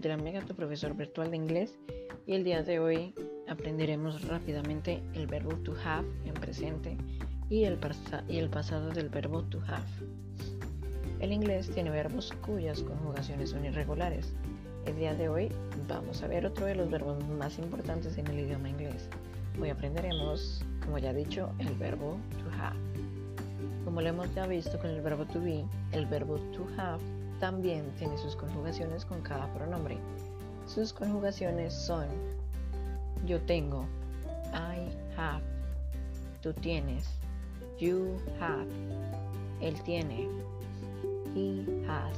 soy Mega, tu profesor virtual de inglés, y el día de hoy aprenderemos rápidamente el verbo to have en presente y el, y el pasado del verbo to have. El inglés tiene verbos cuyas conjugaciones son irregulares. El día de hoy vamos a ver otro de los verbos más importantes en el idioma inglés. Hoy aprenderemos, como ya he dicho, el verbo to have. Como lo hemos ya visto con el verbo to be, el verbo to have también tiene sus conjugaciones con cada pronombre. Sus conjugaciones son yo tengo, I have, tú tienes, you have, él tiene, he has,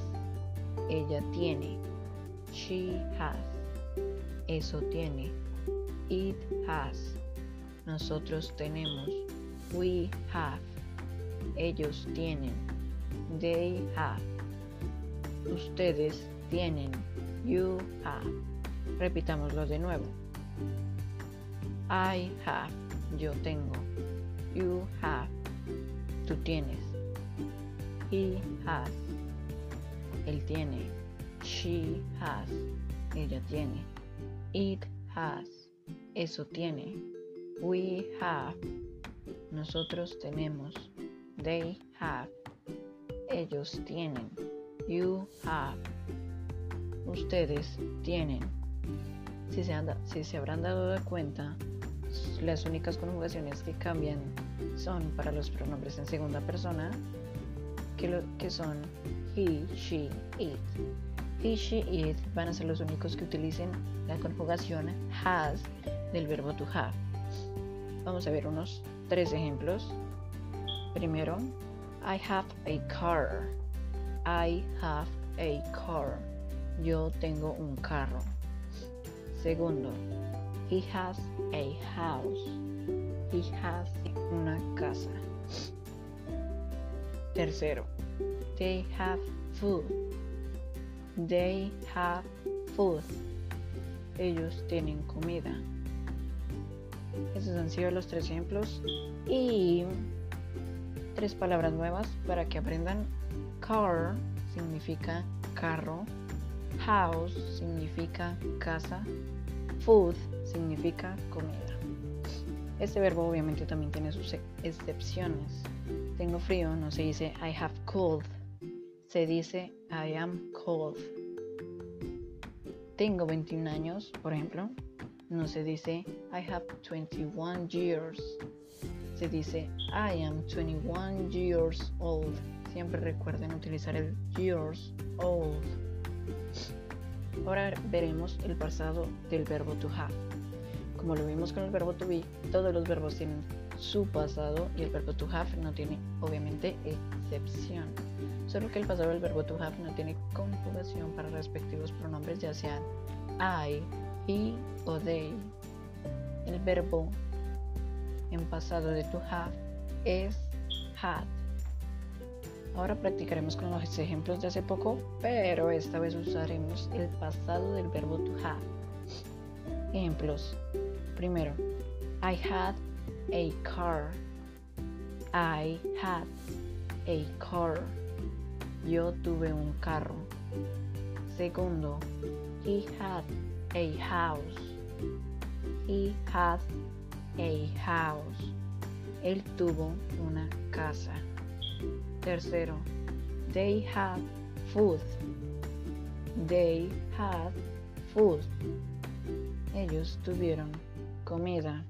ella tiene, she has, eso tiene, it has, nosotros tenemos, we have, ellos tienen, they have ustedes tienen, you have. Repitámoslo de nuevo. I have, yo tengo. You have, tú tienes. He has, él tiene. She has, ella tiene. It has, eso tiene. We have, nosotros tenemos. They have, ellos tienen. You have. Ustedes tienen. Si se, si se habrán dado cuenta, las únicas conjugaciones que cambian son para los pronombres en segunda persona, que, lo, que son he, she, it. He, she, it van a ser los únicos que utilicen la conjugación has del verbo to have. Vamos a ver unos tres ejemplos. Primero, I have a car. I have a car. Yo tengo un carro. Segundo, he has a house. He has una casa. Tercero, they have food. They have food. Ellos tienen comida. Esos han sido los tres ejemplos y tres palabras nuevas para que aprendan Car significa carro. House significa casa. Food significa comida. Este verbo obviamente también tiene sus excepciones. Tengo frío, no se dice I have cold, se dice I am cold. Tengo 21 años, por ejemplo, no se dice I have 21 years, se dice I am 21 years old. Siempre recuerden utilizar el years old. Ahora veremos el pasado del verbo to have. Como lo vimos con el verbo to be, todos los verbos tienen su pasado y el verbo to have no tiene obviamente excepción. Solo que el pasado del verbo to have no tiene conjugación para respectivos pronombres ya sean I, he o they. El verbo en pasado de to have es had. Ahora practicaremos con los ejemplos de hace poco, pero esta vez usaremos el pasado del verbo to have. Ejemplos. Primero, I had a car. I had a car. Yo tuve un carro. Segundo, he had a house. He had a house. Él tuvo una casa. Tercero, they had food. They had food. Ellos tuvieron comida.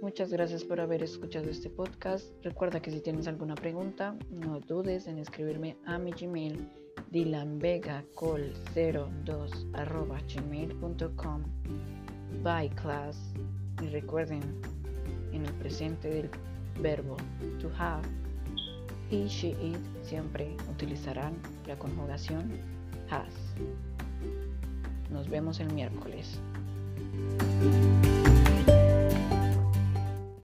Muchas gracias por haber escuchado este podcast. Recuerda que si tienes alguna pregunta, no dudes en escribirme a mi Gmail dilanvegacol02 gmail.com. Bye class. Y recuerden, en el presente del verbo to have, he, she, it siempre utilizarán la conjugación has. Nos vemos el miércoles.